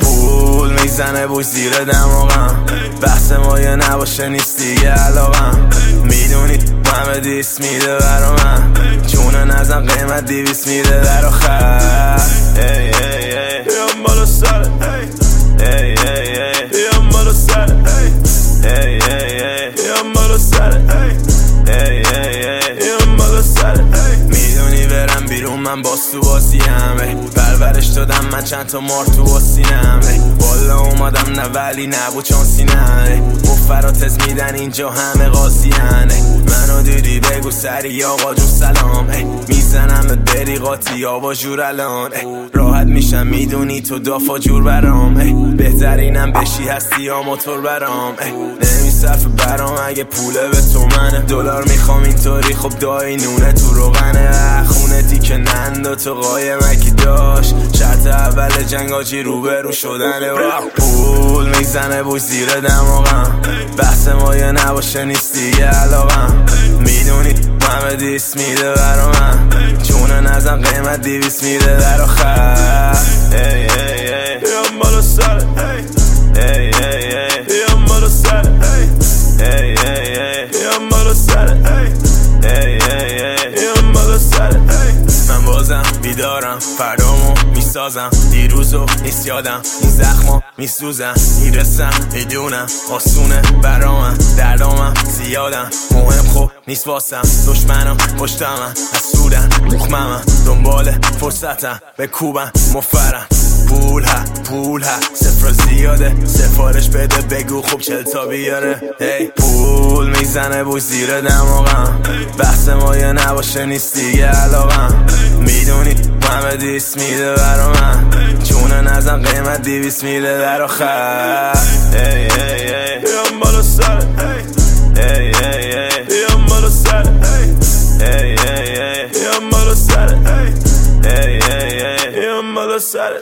پول می‌زنه بوش زیر دماغم. بحث ما یه نباشه نیست دیگه علاقم. می‌دونی همه دیست میده برا من. چونه نزم قیمت دیویست میده برا ای ای ای ای. من باز تو بازیم پرورش دادم من چند تا مار تو باسینم بالا اومدم نه ولی نبود چون سینم فراتز میدن اینجا همه قاضیانه. منو دیدی بگو سری آقا جو سلام می‌زنم به بری قاطی آبا جور الان راحت میشم می‌دونی تو دافا جور برام بهترینم بشی هستی یا موتور برام نمیصرف برام اگه پوله به تو منه. دلار می‌خوام اینطوری خب دایی نونه تو روغنه. خونه دیگه نند تو قایمکی داشت. شرط اول جنگ آجی رو شدنه. پول می‌زنه بوی زیر دماغم. بحث ما یه نباشه نیست دیگه علاقم. می‌دونی همه دیس میده برا من. چونه نزن قیمت دیویس میده در آخر. ای ای ای. بیدارم فردامو می‌سازم. دیروزو نیست یادم این زخما میسوزم. می‌رسم می‌دونم آسونه برامم. دردامم زیادم. مهم خوب نیست واسم. دشمنم پشتمم سودن مخممم. دنبال فرصتم. به کوبم. مفرم. پول ها پول ها. سفر زیاده. سفارش بده بگو خوب چل تا بیاره. هی پول می‌زنه بوی زیر دماغم. بحث ما یه نباشه نیست دیگه علاقم. می‌دونی همه دیس میده برا من. چونه نزن قیمت دیویس میده در آخر ای ای ای بیام بالا سر. ای ای ای بیام بالا سر. ای ای ای بیام بالا سر. ای ای ای بیام بالا سر.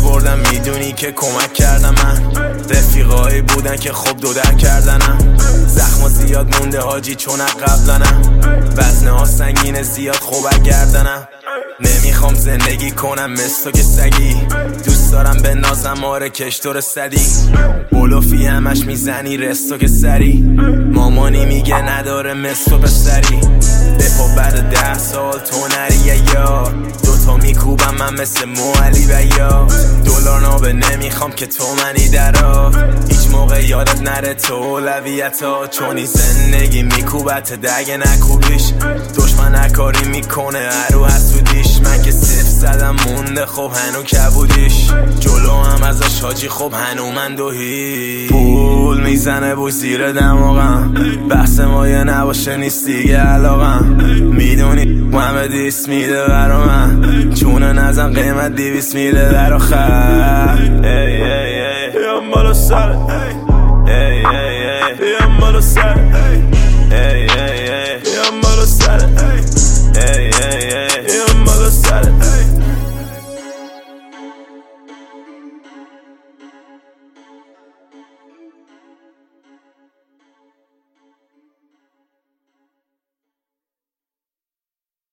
بردم می‌دونی که کمک کردم من. رفیقایی بودن که خوب دو در کردنم. زخم زیاد مونده حاجی چون قبلنم. وزنه ها سنگین زیاد خوب گردنم. نمی‌خوام زندگی کنم مثل که سگی. دوست دارم به نازم آره کشتور صدی بلوفی همش می‌زنی رستو که سری. مامانی میگه نداره مثل پسری دفا بعد ده سال تو نری یا. دوتا من مثل موالی و یا. دلار نابه نمی‌خوام که تو منی درا هیچ موقع یادت نره تو اولویت چونی زندگی میکوبت دگه نکوبیش. دشمن نکاری می‌کنه هرو حسودیش زدم مونده خب هنو کبودیش. جلو هم ازش حاجی خب هنو من دوهی پول می‌زنه بوی زیر دماغم. بحث ما یه نباشه نیست دیگه علاقم. می‌دونی همه دیس میده برا من. چونه نزن قیمت دیویس میده در آخر ای ای ای. بیام بالا سر.